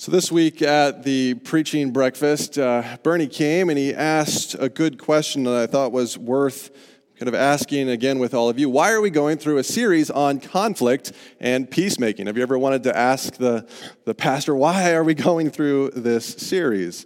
So, this week at the preaching breakfast, uh, Bernie came and he asked a good question that I thought was worth kind of asking again with all of you. Why are we going through a series on conflict and peacemaking? Have you ever wanted to ask the, the pastor, why are we going through this series?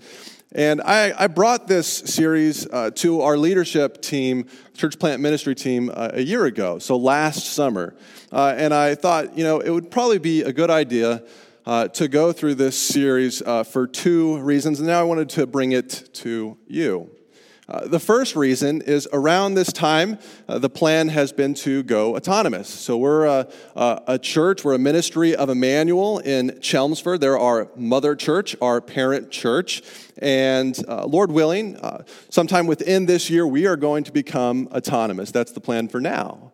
And I, I brought this series uh, to our leadership team, church plant ministry team, uh, a year ago, so last summer. Uh, and I thought, you know, it would probably be a good idea uh, to go through this series uh, for two reasons, and now I wanted to bring it to you. Uh, the first reason is around this time, uh, the plan has been to go autonomous. So we're a, a, a, church, we're a ministry of Immanuel in Chelmsford. They're our mother church, our parent church. And uh, Lord willing, uh, sometime within this year, we are going to become autonomous. That's the plan for now.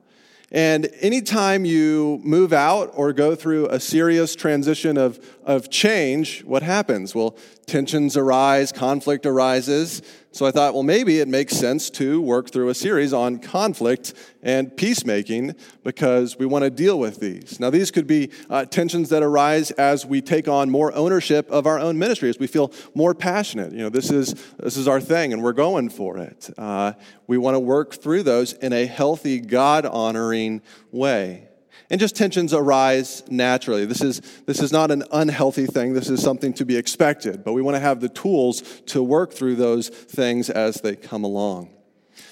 And anytime you move out or go through a serious transition of, of change, what happens? Well, tensions arise, conflict arises. So I thought, well, maybe it makes sense to work through a series on conflict and peacemaking because we want to deal with these. Now, these could be uh, tensions that arise as we take on more ownership of our own ministry, as we feel more passionate. You know, this is, this is our thing and we're going for it. Uh, we want to work through those in a healthy, God honoring way. And just tensions arise naturally. This is, this is not an unhealthy thing. This is something to be expected. But we want to have the tools to work through those things as they come along.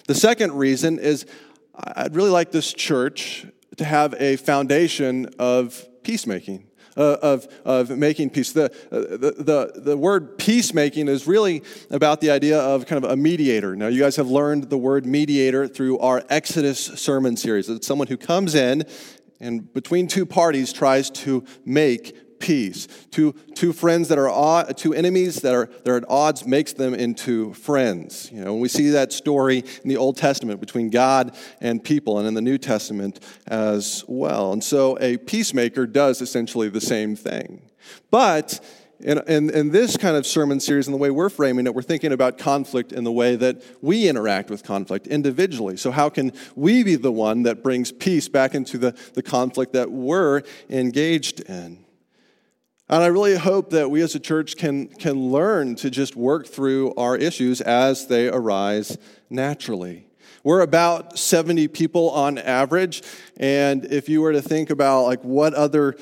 The second reason is I'd really like this church to have a foundation of peacemaking. Uh, of, of making peace. The, uh, the, the, the word peacemaking is really about the idea of kind of a mediator. Now, you guys have learned the word mediator through our Exodus sermon series. It's someone who comes in and between two parties tries to make peace. Two, two friends that are two enemies that are, that are at odds makes them into friends. You know, we see that story in the Old Testament between God and people, and in the New Testament as well. And so a peacemaker does essentially the same thing. But in, in, in, this kind of sermon series and the way we're framing it, we're thinking about conflict in the way that we interact with conflict individually. So, how can we be the one that brings peace back into the, the conflict that we're engaged in? And I really hope that we as a church can, can learn to just work through our issues as they arise naturally. We're about 70 people on average, and if you were to think about like what other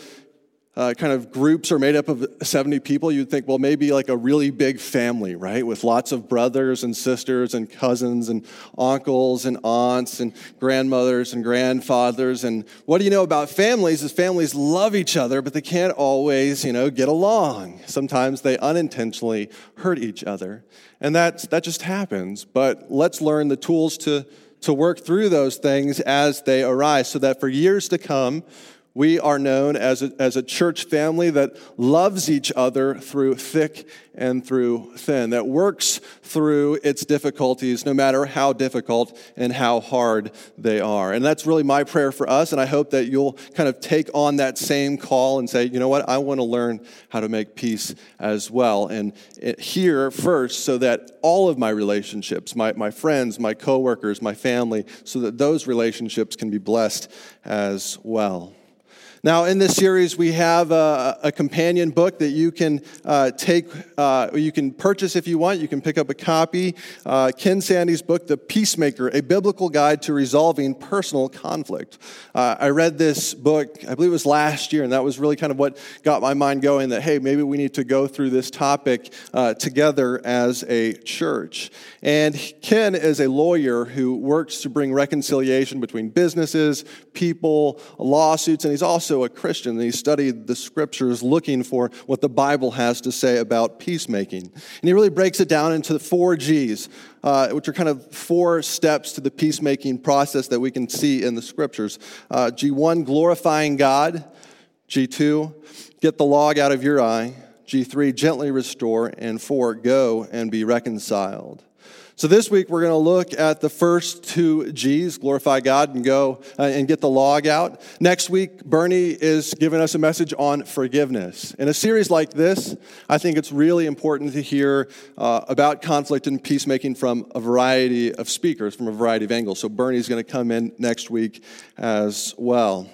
uh, kind of groups are made up of 70 people, you'd think, well, maybe like a really big family, right? With lots of brothers and sisters and cousins and uncles and aunts and grandmothers and grandfathers. And what do you know about families is families love each other, but they can't always, you know, get along. Sometimes they unintentionally hurt each other. And that's, that just happens. But let's learn the tools to, to work through those things as they arise so that for years to come, we are known as a, as a church family that loves each other through thick and through thin, that works through its difficulties, no matter how difficult and how hard they are. And that's really my prayer for us. And I hope that you'll kind of take on that same call and say, you know what, I want to learn how to make peace as well. And here first, so that all of my relationships, my, my friends, my coworkers, my family, so that those relationships can be blessed as well. Now, in this series, we have a, a companion book that you can uh, take, uh, you can purchase if you want. You can pick up a copy. Uh, Ken Sande's book, The Peacemaker, a biblical guide to resolving personal conflict. Uh, I read this book, I believe it was last year, and that was really kind of what got my mind going that, hey, maybe we need to go through this topic uh, together as a church. And Ken is a lawyer who works to bring reconciliation between businesses, people, lawsuits, and he's also a Christian, and he studied the scriptures looking for what the Bible has to say about peacemaking. And he really breaks it down into the four G's, uh, which are kind of four steps to the peacemaking process that we can see in the scriptures. Uh, G1, glorifying God. G2, get the log out of your eye. G3, gently restore. And four, go and be reconciled. So this week we're going to look at the first two G's, glorify God and go uh, and get the log out. Next week, Bernie is giving us a message on forgiveness. In a series like this, I think it's really important to hear uh, about conflict and peacemaking from a variety of speakers, from a variety of angles. So Bernie's going to come in next week as well.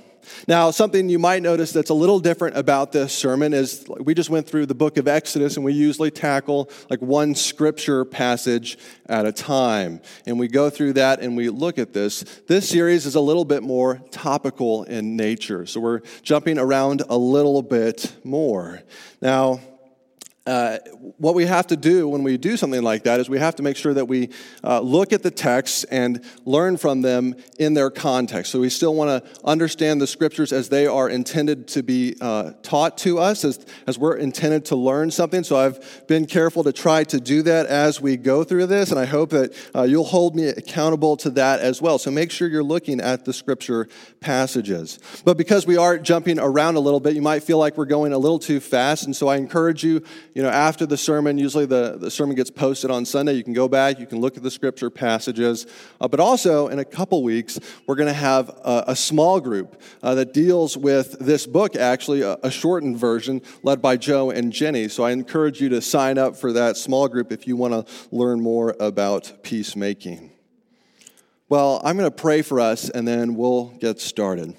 Now, something you might notice that's a little different about this sermon is we just went through the book of Exodus and we usually tackle like one scripture passage at a time. And we go through that and we look at this. This series is a little bit more topical in nature. So we're jumping around a little bit more. Now, uh, what we have to do when we do something like that is we have to make sure that we uh, look at the texts and learn from them in their context. So we still want to understand the scriptures as they are intended to be uh, taught to us, as, as we're intended to learn something. So I've been careful to try to do that as we go through this, and I hope that uh, you'll hold me accountable to that as well. So make sure you're looking at the scripture passages. But because we are jumping around a little bit, you might feel like we're going a little too fast, and so I encourage you you know, after the sermon, usually the, the sermon gets posted on Sunday. You can go back, you can look at the scripture passages. Uh, but also, in a couple weeks, we're going to have a, a, small group uh, that deals with this book, actually, a, a shortened version led by Joe and Jenny. So I encourage you to sign up for that small group if you want to learn more about peacemaking. Well, I'm going to pray for us and then we'll get started.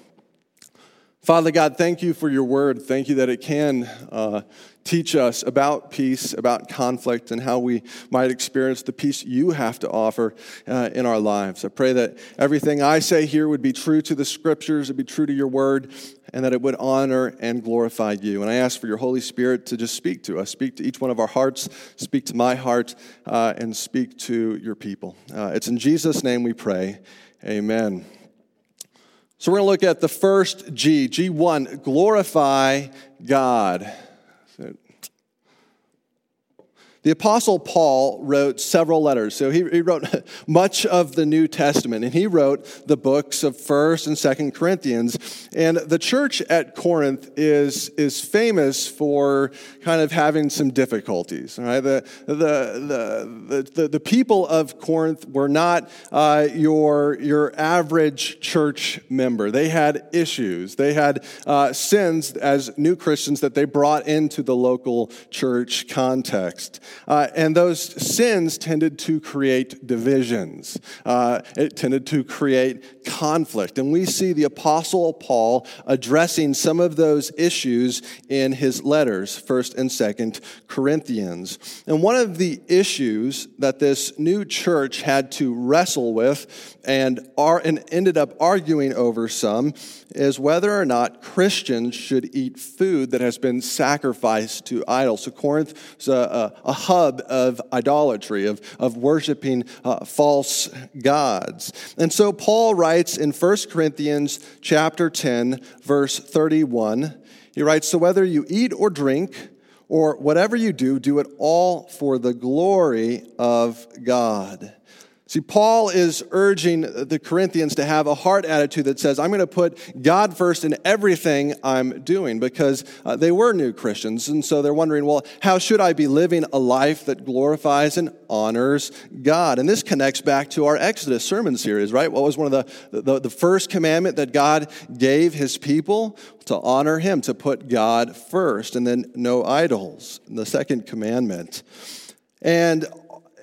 Father God, thank you for your word. Thank you that it can uh, teach us about peace, about conflict, and how we might experience the peace you have to offer uh, in our lives. I pray that everything I say here would be true to the scriptures, would be true to your word, and that it would honor and glorify you. And I ask for your Holy Spirit to just speak to us, speak to each one of our hearts, speak to my heart, uh, and speak to your people. Uh, it's in Jesus' name we pray. Amen. So we're going to look at the first G, G1, glorify God. The Apostle Paul wrote several letters. So he, he wrote much of the New Testament, and he wrote the books of 1st and 2nd Corinthians. And the church at Corinth is, is famous for kind of having some difficulties. Right? The, the, the, the, the people of Corinth were not uh, your, your average church member. They had issues, they had uh, sins as new Christians that they brought into the local church context. Uh, and those sins tended to create divisions, uh, it tended to create conflict. And we see the Apostle Paul addressing some of those issues in his letters, 1st and 2nd Corinthians. And one of the issues that this new church had to wrestle with and, are, and ended up arguing over some is whether or not Christians should eat food that has been sacrificed to idols. So Corinth a, a, a hub of idolatry, of, of worshiping uh, false gods. And so Paul writes in 1 Corinthians chapter 10, verse 31, he writes, So whether you eat or drink, or whatever you do, do it all for the glory of God. See, Paul is urging the Corinthians to have a heart attitude that says, I'm going to put God first in everything I'm doing because uh, they were new Christians. And so they're wondering, well, how should I be living a life that glorifies and honors God? And this connects back to our Exodus sermon series, right? What was one of the, the, the first commandment that God gave his people? To honor him, to put God first, and then no idols. The second commandment. And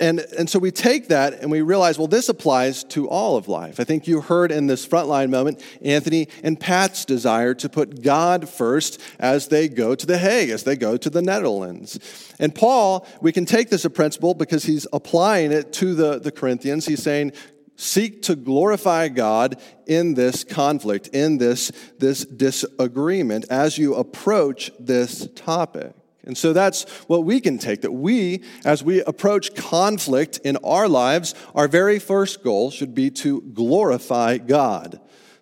and, and so we take that and we realize, well, this applies to all of life. I think you heard in this frontline moment Anthony and Pat's desire to put God first as they go to The Hague, as they go to the Netherlands. And Paul, we can take this a principle because he's applying it to the, the Corinthians. He's saying, seek to glorify God in this conflict, in this, this disagreement as you approach this topic. And so that's what we can take that we, as we approach conflict in our lives, our very first goal should be to glorify God.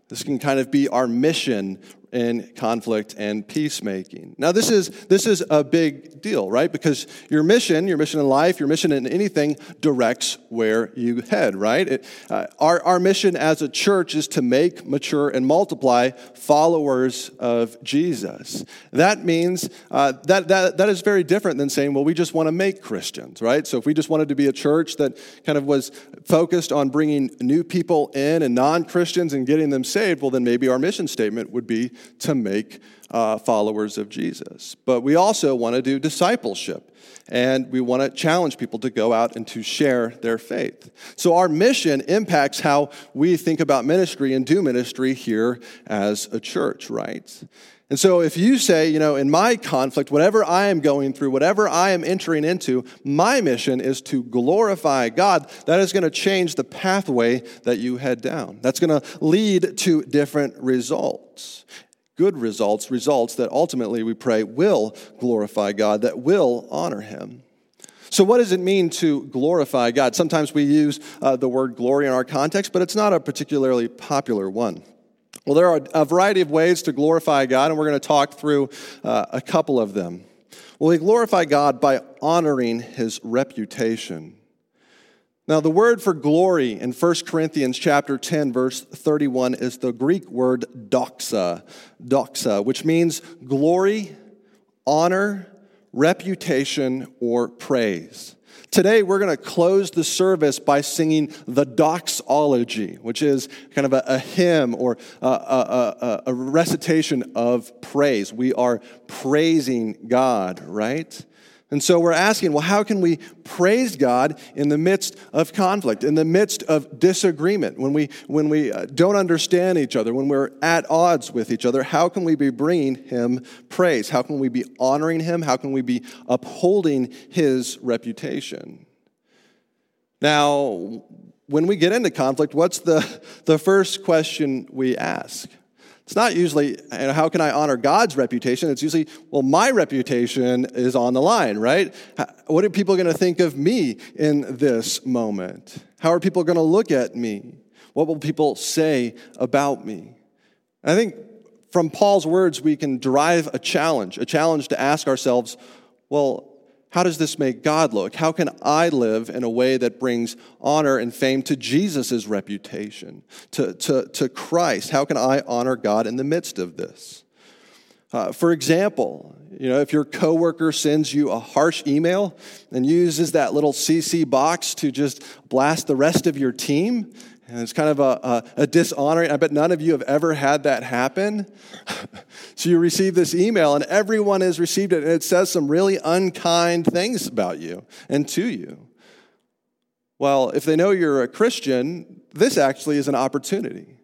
This can kind of be our mission in conflict and peacemaking. Now, this is, this is a big deal, right? Because your mission, your mission in life, your mission in anything directs where you head, right? It, uh, our, our mission as a church is to make, mature, and multiply followers of Jesus. That means uh, that, that, that is very different than saying, well, we just want to make Christians, right? So if we just wanted to be a church that kind of was focused on bringing new people in and non Christians and getting them saved, well, then maybe our mission statement would be to make uh, followers of Jesus. But we also want to do discipleship, and we want to challenge people to go out and to share their faith. So our mission impacts how we think about ministry and do ministry here as a church, right? And so, if you say, you know, in my conflict, whatever I am going through, whatever I am entering into, my mission is to glorify God, that is going to change the pathway that you head down. That's going to lead to different results. Good results, results that ultimately we pray will glorify God, that will honor Him. So, what does it mean to glorify God? Sometimes we use uh, the word glory in our context, but it's not a particularly popular one. Well, there are a variety of ways to glorify God, and we're going to talk through uh, a couple of them. Well, we glorify God by honoring his reputation. Now, the word for glory in 1 Corinthians chapter 10, verse 31 is the Greek word doxa, doxa, which means glory, honor, reputation, or praise. Today, we're going to close the service by singing the doxology, which is kind of a, a hymn or a, a, a, recitation of praise. We are praising God, right? And so we're asking, well, how can we praise God in the midst of conflict, in the midst of disagreement, when we, when we uh, don't understand each other, when we're at odds with each other? How can we be bringing Him praise? How can we be honoring Him? How can we be upholding His reputation? Now, when we get into conflict, what's the, the first question we ask? It's not usually, how can I honor God's reputation? It's usually, well, my reputation is on the line, right? What are people going to think of me in this moment? How are people going to look at me? What will people say about me? I think from Paul's words, we can derive a challenge, a challenge to ask ourselves, well, how does this make God look? How can I live in a way that brings honor and fame to Jesus' reputation, to, to, to Christ? How can I honor God in the midst of this? Uh, for example, you know, if your coworker sends you a harsh email and uses that little CC box to just blast the rest of your team, and it's kind of a, a, a dishonoring. I bet none of you have ever had that happen. so you receive this email, and everyone has received it, and it says some really unkind things about you and to you. Well, if they know you're a Christian, this actually is an opportunity.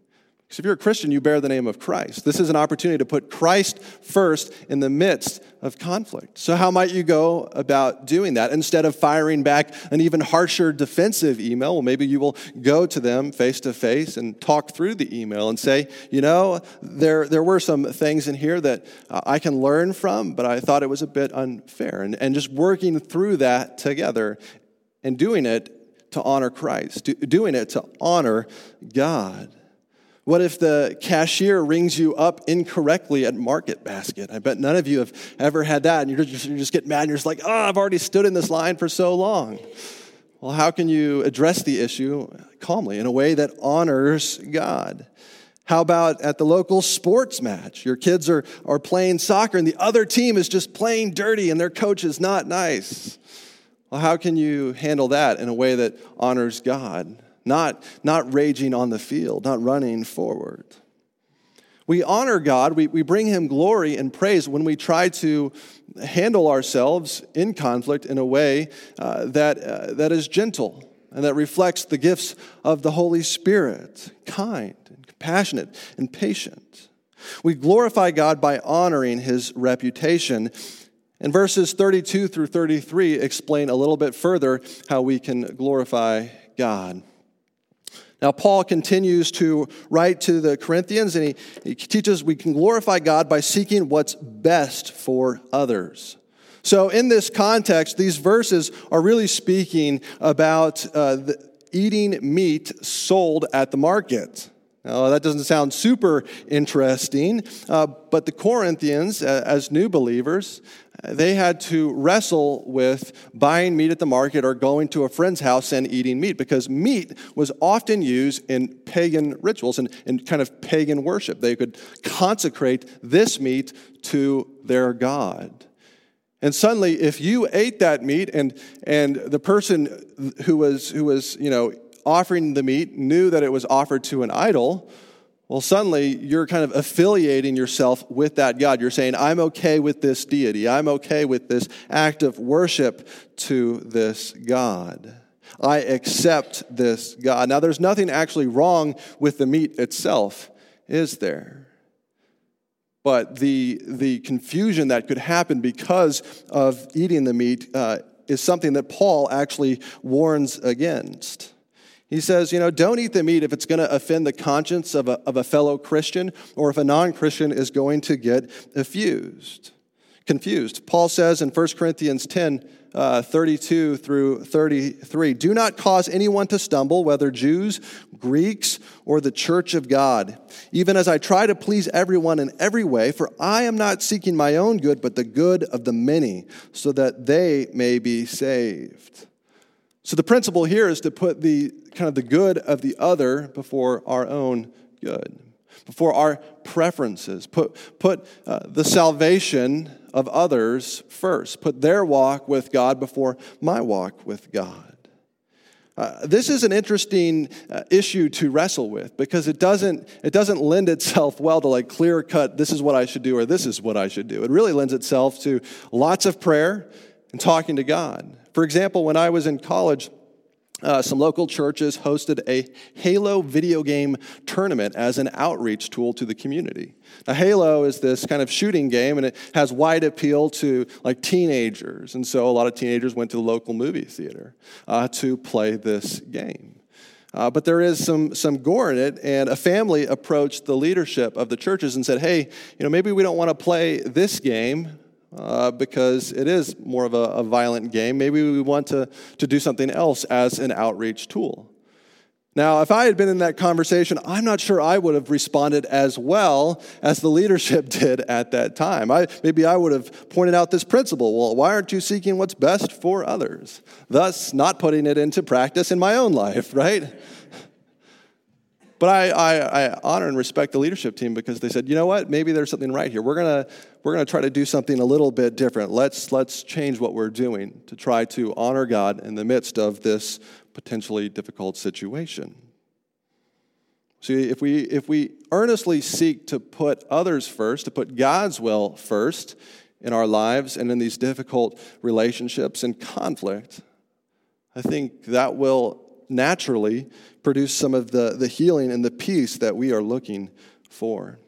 Because if you're a Christian, you bear the name of Christ. This is an opportunity to put Christ first in the midst of conflict. So, how might you go about doing that? Instead of firing back an even harsher defensive email, well, maybe you will go to them face to face and talk through the email and say, you know, there, there were some things in here that uh, I can learn from, but I thought it was a bit unfair. And, and just working through that together and doing it to honor Christ, doing it to honor God. What if the cashier rings you up incorrectly at Market Basket? I bet none of you have ever had that, and you're just, you just get mad and you're just like, oh, I've already stood in this line for so long. Well, how can you address the issue calmly in a way that honors God? How about at the local sports match? Your kids are, are playing soccer and the other team is just playing dirty and their coach is not nice. Well, how can you handle that in a way that honors God? Not, not raging on the field, not running forward. We honor God, we, we bring Him glory and praise when we try to handle ourselves in conflict in a way uh, that, uh, that is gentle and that reflects the gifts of the Holy Spirit kind and compassionate and patient. We glorify God by honoring His reputation. And verses 32 through 33 explain a little bit further how we can glorify God. Now, Paul continues to write to the Corinthians, and he, he teaches we can glorify God by seeking what's best for others. So, in this context, these verses are really speaking about uh, eating meat sold at the market. Now, that doesn't sound super interesting, uh, but the Corinthians, uh, as new believers, they had to wrestle with buying meat at the market or going to a friend's house and eating meat because meat was often used in pagan rituals and in kind of pagan worship. They could consecrate this meat to their God. And suddenly, if you ate that meat and, and the person who was, who was, you know, offering the meat knew that it was offered to an idol, well, suddenly you're kind of affiliating yourself with that God. You're saying, I'm okay with this deity. I'm okay with this act of worship to this God. I accept this God. Now, there's nothing actually wrong with the meat itself, is there? But the, the confusion that could happen because of eating the meat uh, is something that Paul actually warns against. He says, you know, don't eat the meat if it's going to offend the conscience of a, of a fellow Christian or if a non Christian is going to get effused, confused. Paul says in 1 Corinthians 10, uh, 32 through 33. Do not cause anyone to stumble, whether Jews, Greeks, or the church of God, even as I try to please everyone in every way, for I am not seeking my own good, but the good of the many, so that they may be saved. So the principle here is to put the kind of the good of the other before our own good, before our preferences. Put, put uh, the salvation of others first. Put their walk with God before my walk with God. Uh, this is an interesting uh, issue to wrestle with because it doesn't, it doesn't lend itself well to like clear cut, this is what I should do or this is what I should do. It really lends itself to lots of prayer and talking to God. For example, when I was in college, uh, some local churches hosted a Halo video game tournament as an outreach tool to the community. Now, Halo is this kind of shooting game, and it has wide appeal to like teenagers, and so a lot of teenagers went to the local movie theater uh, to play this game. Uh, but there is some, some gore in it, and a family approached the leadership of the churches and said, "Hey, you know, maybe we don't want to play this game uh, because it is more of a, a, violent game. Maybe we want to, to do something else as an outreach tool. Now, if I had been in that conversation, I'm not sure I would have responded as well as the leadership did at that time. I, maybe I would have pointed out this principle well, why aren't you seeking what's best for others? Thus, not putting it into practice in my own life, right? But I, I, I, honor and respect the leadership team because they said, you know what, maybe there's something right here. We're gonna, we're gonna try to do something a little bit different. Let's, let's change what we're doing to try to honor God in the midst of this potentially difficult situation. See, if we, if we earnestly seek to put others first, to put God's will first in our lives and in these difficult relationships and conflict, I think that will naturally produce some of the, the healing and the peace that we are looking for.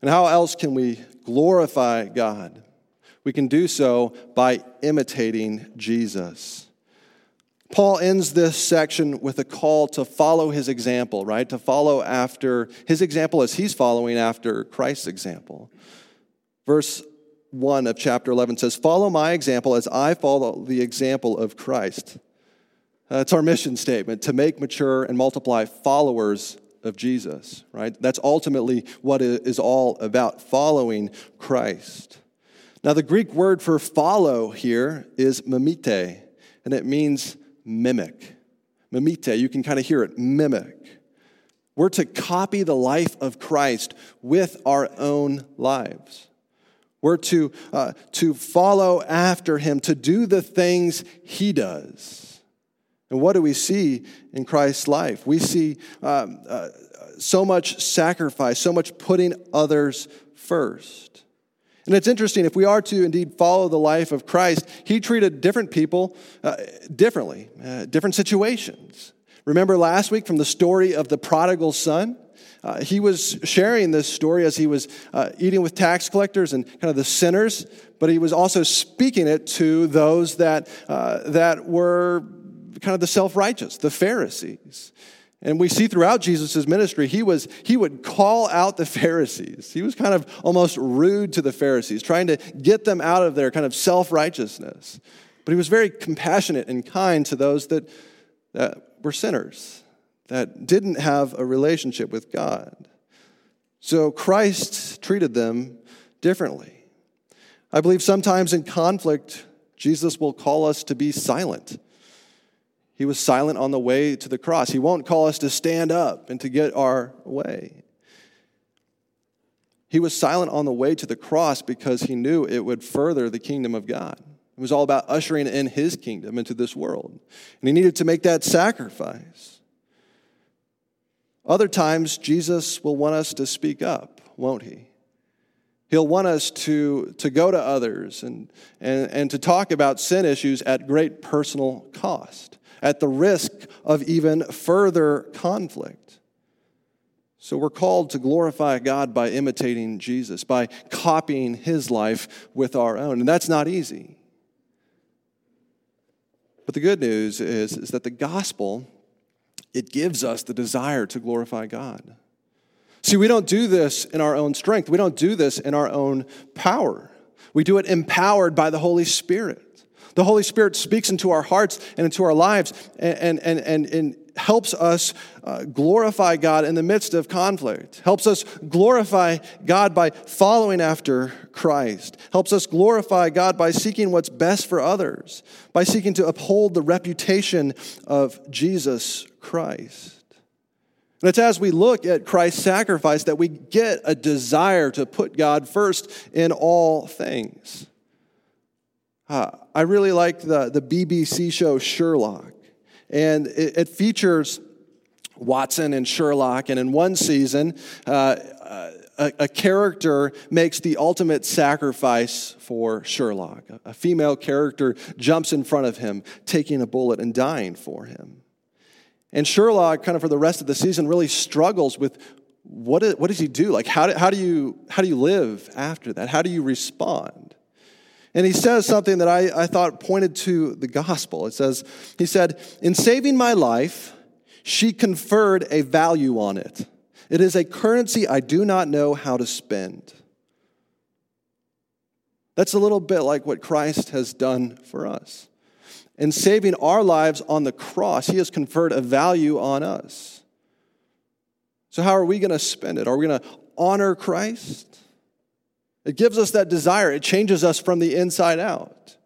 And how else can we glorify God? We can do so by imitating Jesus. Paul ends this section with a call to follow his example, right? To follow after his example as he's following after Christ's example. Verse 1 of chapter 11 says, Follow my example as I follow the example of Christ. That's our mission statement to make mature and multiply followers of Jesus, right? That's ultimately what it is all about following Christ. Now, the Greek word for follow here is mimete, and it means mimic. Mimete, you can kind of hear it, mimic. We're to copy the life of Christ with our own lives. We're to, uh, to follow after him, to do the things he does. And what do we see in Christ's life? We see um, uh, so much sacrifice, so much putting others first. And it's interesting, if we are to indeed follow the life of Christ, he treated different people uh, differently, uh, different situations. Remember last week from the story of the prodigal son? Uh, he was sharing this story as he was uh, eating with tax collectors and kind of the sinners, but he was also speaking it to those that, uh, that were kind of the self righteous, the Pharisees. And we see throughout Jesus' ministry, he, was, he would call out the Pharisees. He was kind of almost rude to the Pharisees, trying to get them out of their kind of self righteousness. But he was very compassionate and kind to those that, that were sinners, that didn't have a relationship with God. So Christ treated them differently. I believe sometimes in conflict, Jesus will call us to be silent he was silent on the way to the cross. He won't call us to stand up and to get our way. He was silent on the way to the cross because he knew it would further the kingdom of God. It was all about ushering in his kingdom into this world. And he needed to make that sacrifice. Other times, Jesus will want us to speak up, won't he? He'll want us to, to go to others and, and, and to talk about sin issues at great personal cost, at the risk of even further conflict. So we're called to glorify God by imitating Jesus, by copying his life with our own. And that's not easy. But the good news is, is that the gospel, it gives us the desire to glorify God. See, we don't do this in our own strength. We don't do this in our own power. We do it empowered by the Holy Spirit. The Holy Spirit speaks into our hearts and into our lives and, and, and, and helps us uh, glorify God in the midst of conflict, helps us glorify God by following after Christ, helps us glorify God by seeking what's best for others, by seeking to uphold the reputation of Jesus Christ. And it's as we look at Christ's sacrifice that we get a desire to put God first in all things. Uh, I really like the, the BBC show Sherlock, and it, it features Watson and Sherlock, and in one season, uh, a, a, character makes the ultimate sacrifice for Sherlock. A female character jumps in front of him, taking a bullet and dying for him. And Sherlock, kind of for the rest of the season, really struggles with what, is, what does he do? Like, how do, how, do you, how do you live after that? How do you respond? And he says something that I, I thought pointed to the gospel. It says, he said, In saving my life, she conferred a value on it. It is a currency I do not know how to spend. That's a little bit like what Christ has done for us in saving our lives on the cross, He has conferred a value on us. So, how are we going to spend it? Are we going to honor Christ? It gives us that desire, it changes us from the inside out.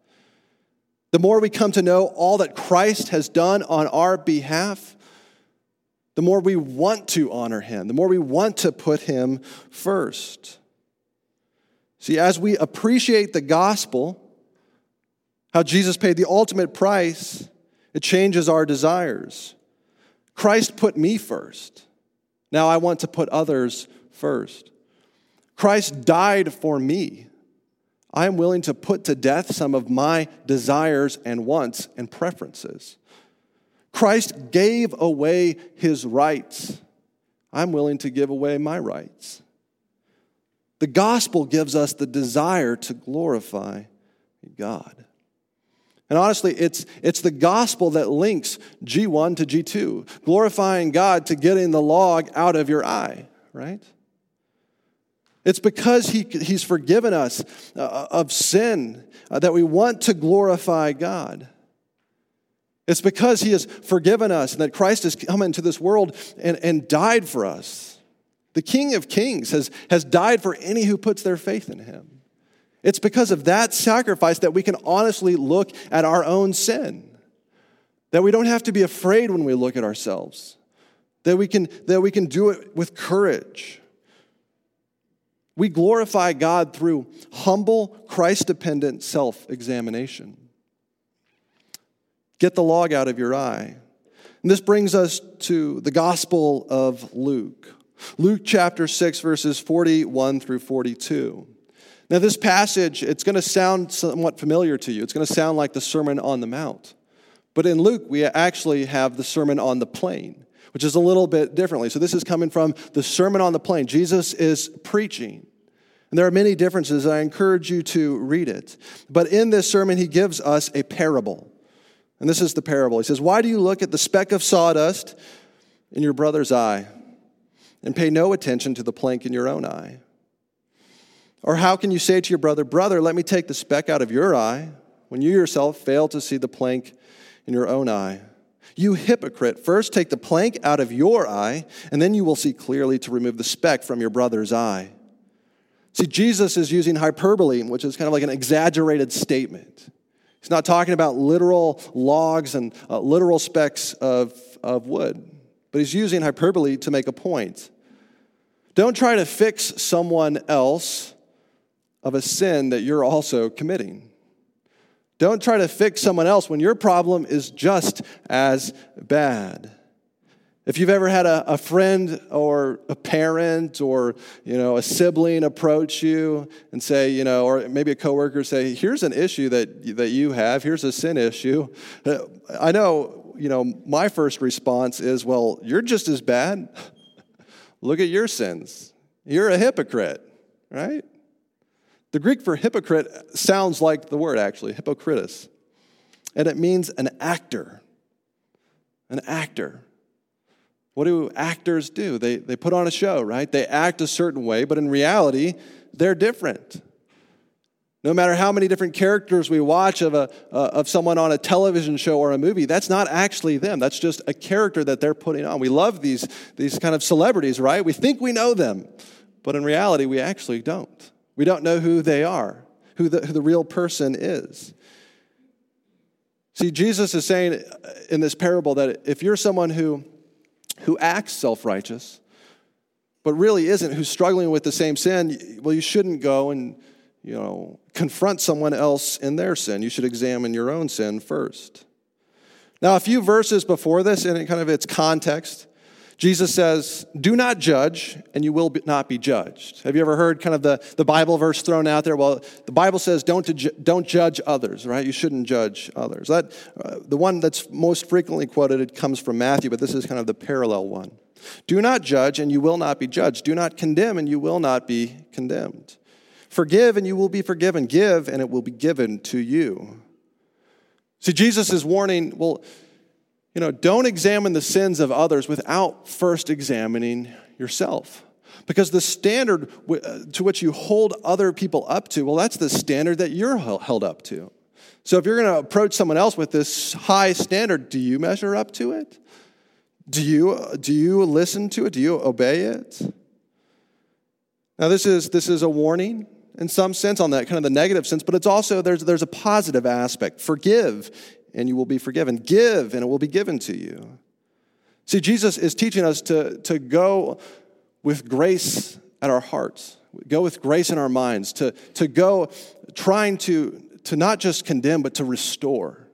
The more we come to know all that Christ has done on our behalf, the more we want to honor Him, the more we want to put Him first. See, as we appreciate the gospel, how Jesus paid the ultimate price, it changes our desires. Christ put me first. Now I want to put others first. Christ died for me. I am willing to put to death some of my desires and wants and preferences. Christ gave away his rights. I'm willing to give away my rights. The gospel gives us the desire to glorify God. And honestly, it's, it's the gospel that links G1 to G2, glorifying God to getting the log out of your eye, right? It's because he, He's forgiven us uh, of sin uh, that we want to glorify God. It's because He has forgiven us and that Christ has come into this world and, and died for us. The King of Kings has, has died for any who puts their faith in Him. It's because of that sacrifice that we can honestly look at our own sin. That we don't have to be afraid when we look at ourselves. That we can, that we can do it with courage. We glorify God through humble, Christ dependent self examination. Get the log out of your eye. And this brings us to the Gospel of Luke. Luke chapter 6, verses 41 through 42. Now, this passage, it's going to sound somewhat familiar to you. It's going to sound like the Sermon on the Mount. But in Luke, we actually have the Sermon on the Plain, which is a little bit differently. So, this is coming from the Sermon on the Plain. Jesus is preaching. And there are many differences. I encourage you to read it. But in this sermon, he gives us a parable. And this is the parable. He says, Why do you look at the speck of sawdust in your brother's eye and pay no attention to the plank in your own eye? Or how can you say to your brother, Brother, let me take the speck out of your eye, when you yourself fail to see the plank in your own eye? You hypocrite, first take the plank out of your eye, and then you will see clearly to remove the speck from your brother's eye. See, Jesus is using hyperbole, which is kind of like an exaggerated statement. He's not talking about literal logs and uh, literal specks of, of wood, but he's using hyperbole to make a point. Don't try to fix someone else of a sin that you're also committing. Don't try to fix someone else when your problem is just as bad. If you've ever had a, a friend or a parent or you know a sibling approach you and say, you know, or maybe a coworker say, "Here's an issue that that you have. Here's a sin issue." Uh, I know, you know, my first response is, "Well, you're just as bad. Look at your sins. You're a hypocrite, right?" The Greek for hypocrite sounds like the word actually, hypocritus, and it means an actor. An actor. What do actors do? They, they put on a show, right? They act a certain way, but in reality, they're different. No matter how many different characters we watch of, a, uh, of someone on a television show or a movie, that's not actually them. That's just a character that they're putting on. We love these, these kind of celebrities, right? We think we know them, but in reality, we actually don't. We don't know who they are, who the, who the real person is. See, Jesus is saying in this parable that if you're someone who who acts self righteous, but really isn't, who's struggling with the same sin, well, you shouldn't go and, you know, confront someone else in their sin. You should examine your own sin first. Now, a few verses before this, in kind of its context, Jesus says, Do not judge, and you will not be judged. Have you ever heard kind of the, the Bible verse thrown out there? Well, the Bible says, Don't, don't judge others, right? You shouldn't judge others. That, uh, the one that's most frequently quoted it comes from Matthew, but this is kind of the parallel one. Do not judge, and you will not be judged. Do not condemn, and you will not be condemned. Forgive, and you will be forgiven. Give, and it will be given to you. See, Jesus is warning, well, you know, don't examine the sins of others without first examining yourself. Because the standard uh, to which you hold other people up to, well, that's the standard that you're held up to. So if you're going to approach someone else with this high standard, do you measure up to it? Do you, do you listen to it? Do you obey it? Now, this is, this is a warning in some sense on that kind of the negative sense, but it's also, there's, there's a positive aspect. Forgive and you will be forgiven. Give, and it will be given to you. See, Jesus is teaching us to, to go with grace at our hearts, go with grace in our minds, to, to go trying to, to not just condemn, but to restore,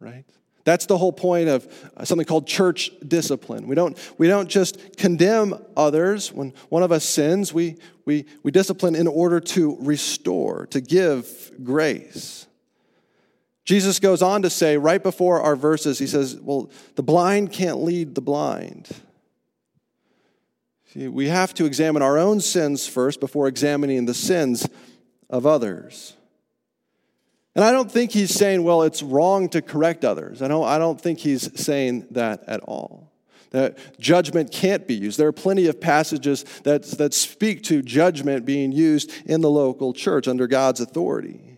right? That's the whole point of something called church discipline. We don't, we don't just condemn others when one of us sins, we, we, we discipline in order to restore, to give grace. Jesus goes on to say, right before our verses, he says, Well, the blind can't lead the blind. See, we have to examine our own sins first before examining the sins of others. And I don't think he's saying, well, it's wrong to correct others. I don't, I don't think he's saying that at all. That judgment can't be used. There are plenty of passages that, that speak to judgment being used in the local church under God's authority.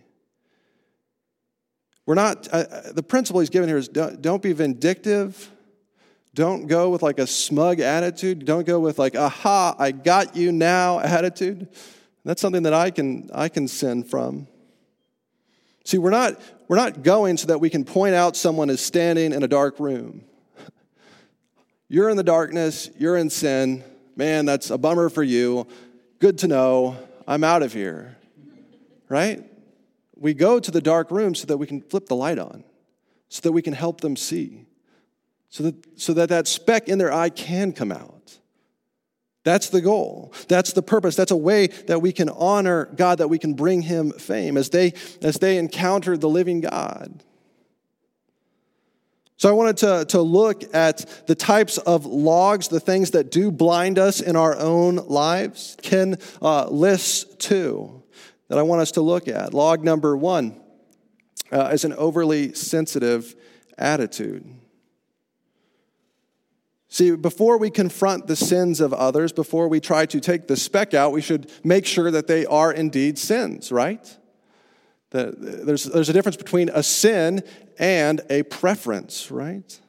We're not, uh, uh, the principle he's given here is don't, don't be vindictive. Don't go with like a smug attitude. Don't go with like, aha, I got you now attitude. That's something that I can, I can sin from. See, we're not, we're not going so that we can point out someone is standing in a dark room. You're in the darkness, you're in sin. Man, that's a bummer for you. Good to know. I'm out of here. Right? We go to the dark room so that we can flip the light on, so that we can help them see, so that, so that that speck in their eye can come out. That's the goal. That's the purpose. That's a way that we can honor God, that we can bring him fame as they, as they encounter the living God. So I wanted to, to look at the types of logs, the things that do blind us in our own lives. Ken uh, lists two that I want us to look at. Log number one uh, is an overly sensitive attitude. See, before we confront the sins of others, before we try to take the speck out, we should make sure that they are indeed sins, right? there's, there's a difference between a sin and a preference, right?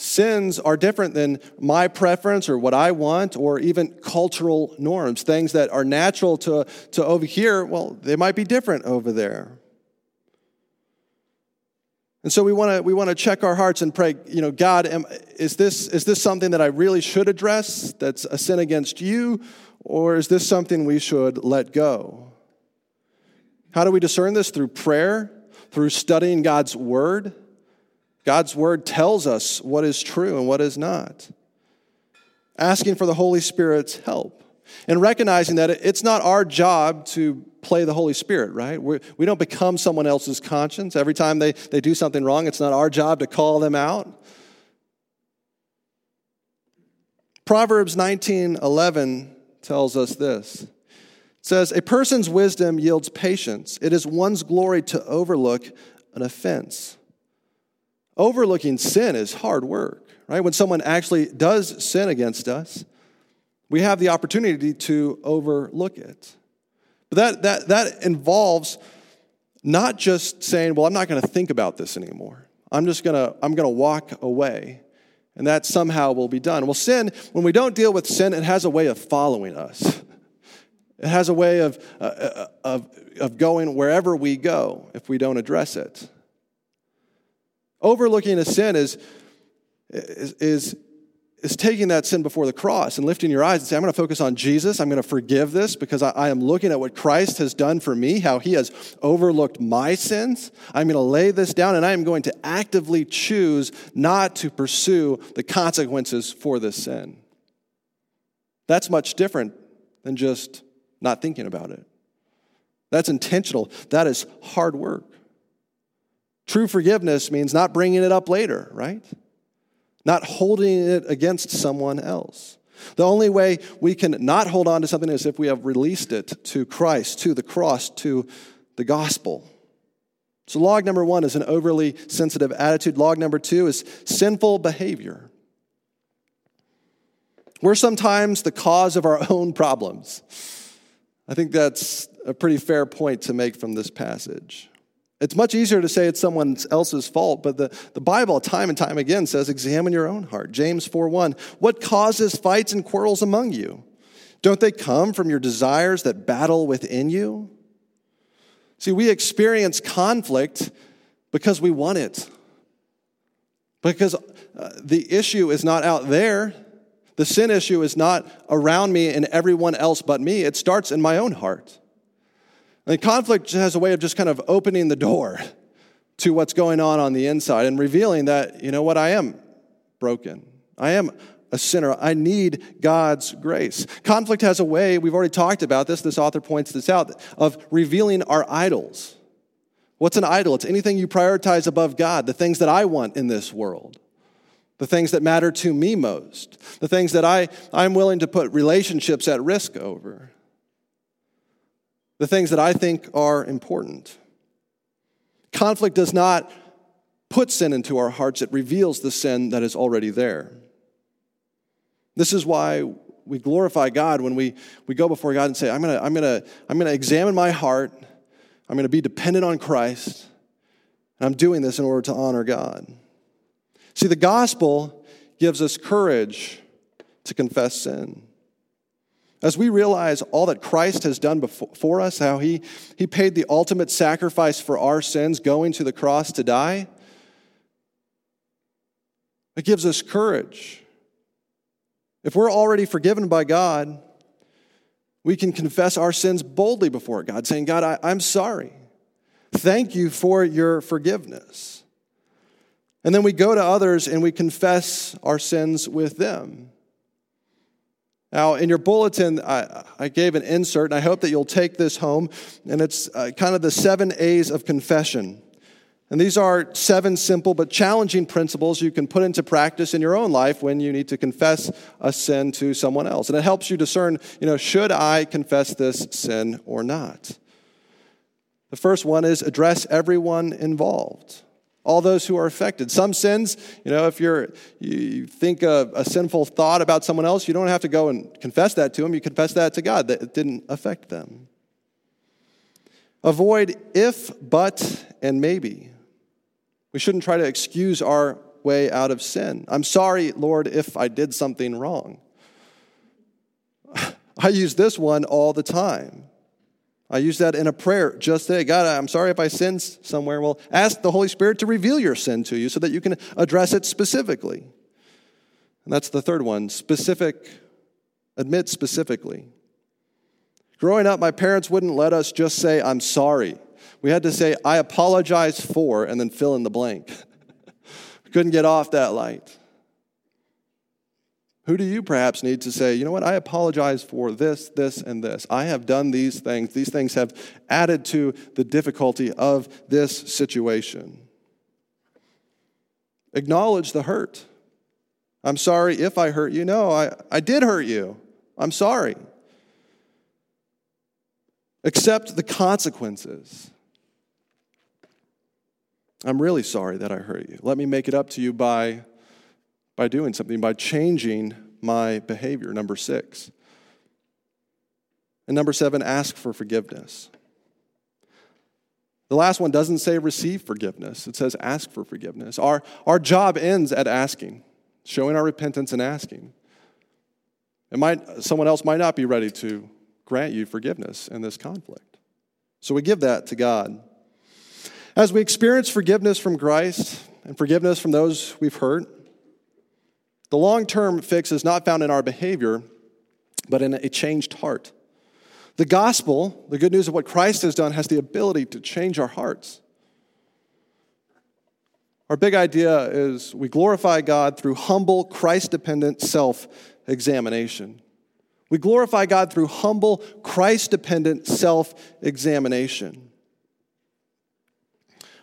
Sins are different than my preference or what I want or even cultural norms. Things that are natural to, to over here, well, they might be different over there. And so we want to we want to check our hearts and pray, you know, God, am, is this is this something that I really should address that's a sin against you or is this something we should let go? How do we discern this through prayer, through studying God's word? God's word tells us what is true and what is not. Asking for the Holy Spirit's help and recognizing that it's not our job to play the Holy Spirit, right? We're, we do not become someone else's conscience. Every time they, they do something wrong, it's not our job to call them out. Proverbs 19 11 tells us this. It says, A person's wisdom yields patience. It is one's glory to overlook an offense. Overlooking sin is hard work, right? When someone actually does sin against us, we have the opportunity to overlook it. But that, that, that involves not just saying, well, I'm not going to think about this anymore. I'm just going to, I'm going to walk away. And that somehow will be done. Well, sin, when we don't deal with sin, it has a way of following us. It has a way of, uh, uh of, of going wherever we go if we don't address it. Overlooking a sin is, is, is is taking that sin before the cross and lifting your eyes and say, I'm going to focus on Jesus. I'm going to forgive this because I, I, am looking at what Christ has done for me, how he has overlooked my sins. I'm going to lay this down and I am going to actively choose not to pursue the consequences for this sin. That's much different than just not thinking about it. That's intentional, that is hard work. True forgiveness means not bringing it up later, right? not holding it against someone else. The only way we can not hold on to something is if we have released it to Christ, to the cross, to the gospel. So, log number one is an overly sensitive attitude. Log number two is sinful behavior. We're sometimes the cause of our own problems. I think that's a pretty fair point to make from this passage. It's much easier to say it's someone else's fault, but the, the Bible, time and time again, says, examine your own heart. James 4 1. What causes fights and quarrels among you? Don't they come from your desires that battle within you? See, we experience conflict because we want it. Because uh, the issue is not out there. The sin issue is not around me and everyone else but me. It starts in my own heart. And conflict has a way of just kind of opening the door to what's going on on the inside and revealing that, you know what, I am broken. I am a sinner. I need God's grace. Conflict has a way, we've already talked about this, this author points this out, of revealing our idols. What's an idol? It's anything you prioritize above God, the things that I want in this world, the things that matter to me most, the things that I, I'm willing to put relationships at risk over the things that I think are important. Conflict does not put sin into our hearts, it reveals the sin that is already there. This is why we glorify God when we, we go before God and say, I'm gonna, I'm, gonna, I'm gonna examine my heart, I'm gonna be dependent on Christ, and I'm doing this in order to honor God. See, the gospel gives us courage to confess sin. As we realize all that Christ has done for us, how he, he paid the ultimate sacrifice for our sins, going to the cross to die, it gives us courage. If we're already forgiven by God, we can confess our sins boldly before God, saying, God, I, I'm sorry. Thank you for your forgiveness. And then we go to others and we confess our sins with them. Now, in your bulletin, I, I, gave an insert, and I hope that you'll take this home. And it's uh, kind of the seven A's of confession. And these are seven simple but challenging principles you can put into practice in your own life when you need to confess a sin to someone else. And it helps you discern, you know, should I confess this sin or not? The first one is address everyone involved all those who are affected. Some sins, you know, if you're you think a, a, sinful thought about someone else, you don't have to go and confess that to them. You confess that to God that it didn't affect them. Avoid if, but, and maybe. We shouldn't try to excuse our way out of sin. I'm sorry, Lord, if I did something wrong. I use this one all the time. I use that in a prayer just today. God, I'm sorry if I sinned somewhere. Well, ask the Holy Spirit to reveal your sin to you so that you can address it specifically. And that's the third one specific, admit specifically. Growing up, my parents wouldn't let us just say, I'm sorry. We had to say, I apologize for, and then fill in the blank. couldn't get off that light. Who do you perhaps need to say, you know what, I apologize for this, this, and this. I have done these things. These things have added to the difficulty of this situation. Acknowledge the hurt. I'm sorry if I hurt you. No, I, I did hurt you. I'm sorry. Accept the consequences. I'm really sorry that I hurt you. Let me make it up to you by, by doing something, by changing my behavior. Number six. And number seven, ask for forgiveness. The last one doesn't say receive forgiveness, it says ask for forgiveness. Our, our job ends at asking, showing our repentance and asking. It might, someone else might not be ready to grant you forgiveness in this conflict. So we give that to God. As we experience forgiveness from Christ and forgiveness from those we've hurt, the long term fix is not found in our behavior, but in a changed heart. The gospel, the good news of what Christ has done, has the ability to change our hearts. Our big idea is we glorify God through humble, Christ dependent self examination. We glorify God through humble, Christ dependent self examination.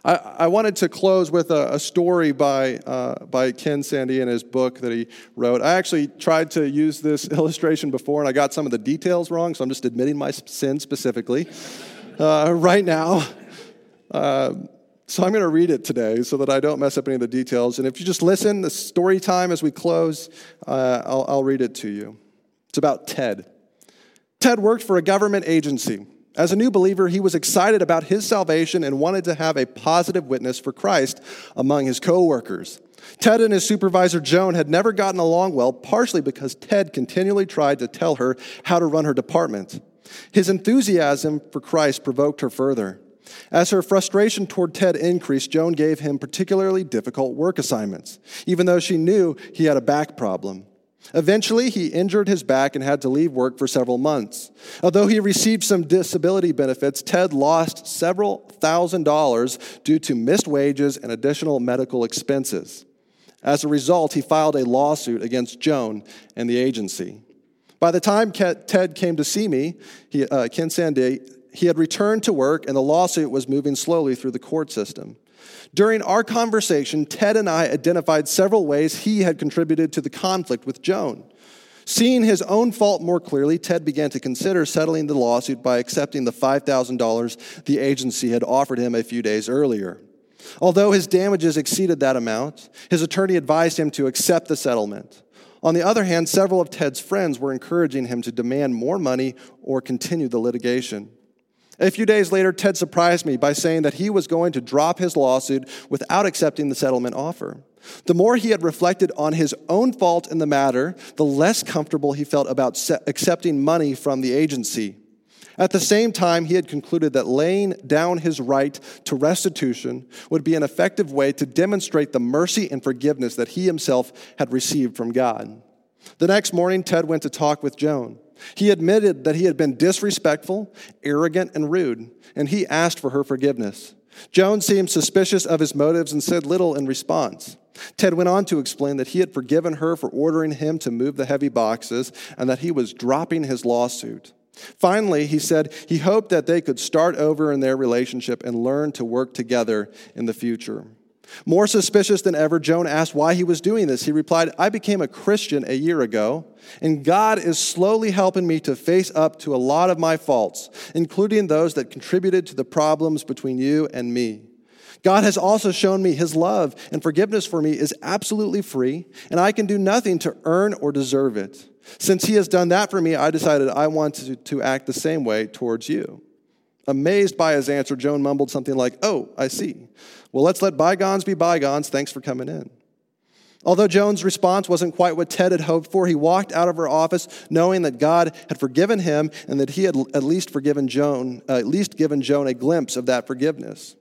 I, wanted to close with a, story by, uh, by Ken Sande in his book that he wrote. I actually tried to use this illustration before and I got some of the details wrong, so I'm just admitting my sin specifically uh, right now. Uh, so I'm going to read it today so that I don't mess up any of the details. And if you just listen, the story time as we close, uh, I'll, I'll read it to you. It's about Ted. Ted worked for a government agency. As a new believer, he was excited about his salvation and wanted to have a positive witness for Christ among his coworkers. Ted and his supervisor Joan had never gotten along well, partially because Ted continually tried to tell her how to run her department. His enthusiasm for Christ provoked her further. As her frustration toward Ted increased, Joan gave him particularly difficult work assignments, even though she knew he had a back problem. Eventually, he injured his back and had to leave work for several months. Although he received some disability benefits, Ted lost several thousand dollars due to missed wages and additional medical expenses. As a result, he filed a lawsuit against Joan and the agency. By the time Ted came to see me, he, uh, Ken Sande, he had returned to work and the lawsuit was moving slowly through the court system. During our conversation, Ted and I identified several ways he had contributed to the conflict with Joan. Seeing his own fault more clearly, Ted began to consider settling the lawsuit by accepting the $5,000 the agency had offered him a few days earlier. Although his damages exceeded that amount, his attorney advised him to accept the settlement. On the other hand, several of Ted's friends were encouraging him to demand more money or continue the litigation. A few days later, Ted surprised me by saying that he was going to drop his lawsuit without accepting the settlement offer. The more he had reflected on his own fault in the matter, the less comfortable he felt about accepting money from the agency. At the same time, he had concluded that laying down his right to restitution would be an effective way to demonstrate the mercy and forgiveness that he himself had received from God. The next morning, Ted went to talk with Joan. He admitted that he had been disrespectful, arrogant, and rude, and he asked for her forgiveness. Joan seemed suspicious of his motives and said little in response. Ted went on to explain that he had forgiven her for ordering him to move the heavy boxes and that he was dropping his lawsuit. Finally, he said he hoped that they could start over in their relationship and learn to work together in the future. More suspicious than ever, Joan asked why he was doing this. He replied, I became a Christian a year ago, and God is slowly helping me to face up to a lot of my faults, including those that contributed to the problems between you and me. God has also shown me his love and forgiveness for me is absolutely free, and I can do nothing to earn or deserve it. Since he has done that for me, I decided I want to, to act the same way towards you. Amazed by his answer, Joan mumbled something like, Oh, I see. Well, let's let bygones be bygones. Thanks for coming in. Although Joan's response wasn't quite what Ted had hoped for, he walked out of her office knowing that God had forgiven him and that he had at least forgiven Joan, uh, at least given Joan a glimpse of that forgiveness.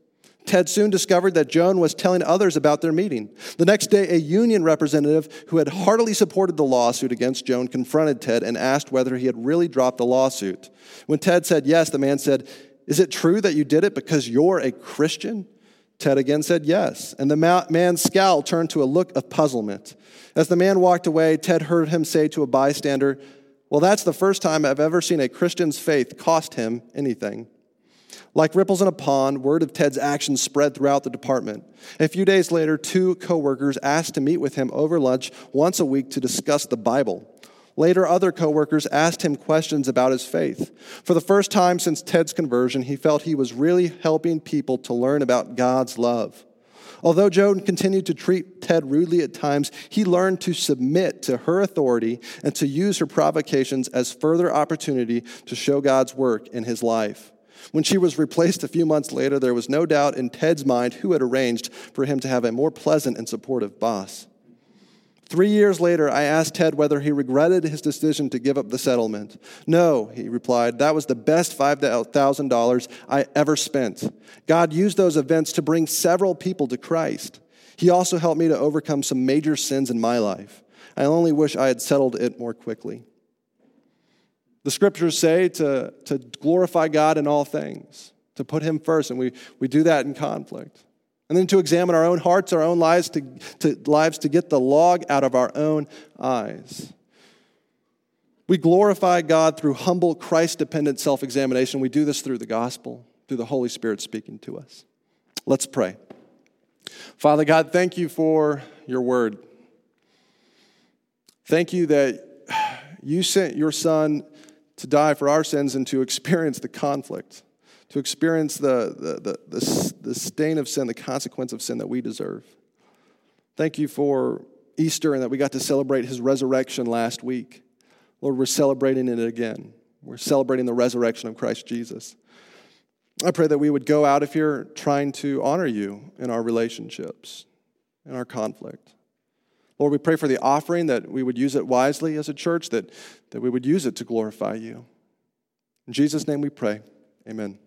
Ted soon discovered that Joan was telling others about their meeting. The next day, a union representative who had heartily supported the lawsuit against Joan confronted Ted and asked whether he had really dropped the lawsuit. When Ted said yes, the man said, is it true that you did it because you're a Christian? Ted again said yes, and the man's scowl turned to a look of puzzlement. As the man walked away, Ted heard him say to a bystander, Well, that's the first time I've ever seen a Christian's faith cost him anything. Like ripples in a pond, word of Ted's actions spread throughout the department. A few days later, two coworkers asked to meet with him over lunch once a week to discuss the Bible. Later, other coworkers asked him questions about his faith. For the first time since Ted's conversion, he felt he was really helping people to learn about God's love. Although Joan continued to treat Ted rudely at times, he learned to submit to her authority and to use her provocations as further opportunity to show God's work in his life. When she was replaced a few months later, there was no doubt in Ted's mind who had arranged for him to have a more pleasant and supportive boss. Three years later, I asked Ted whether he regretted his decision to give up the settlement. No, he replied, that was the best $5,000 I ever spent. God used those events to bring several people to Christ. He also helped me to overcome some major sins in my life. I only wish I had settled it more quickly. The scriptures say to, to glorify God in all things, to put Him first, and we, we do that in conflict. And then to examine our own hearts, our own lives to, to, lives to get the log out of our own eyes. We glorify God through humble, Christ dependent self examination. We do this through the gospel, through the Holy Spirit speaking to us. Let's pray. Father God, thank you for your word. Thank you that you sent your son to die for our sins and to experience the conflict to experience the, the, the, the, stain of sin, the consequence of sin that we deserve. Thank you for Easter and that we got to celebrate his resurrection last week. Lord, we're celebrating it again. We're celebrating the resurrection of Christ Jesus. I pray that we would go out of here trying to honor you in our relationships, in our conflict. Lord, we pray for the offering that we would use it wisely as a church, that, that we would use it to glorify you. In Jesus' name we pray. Amen.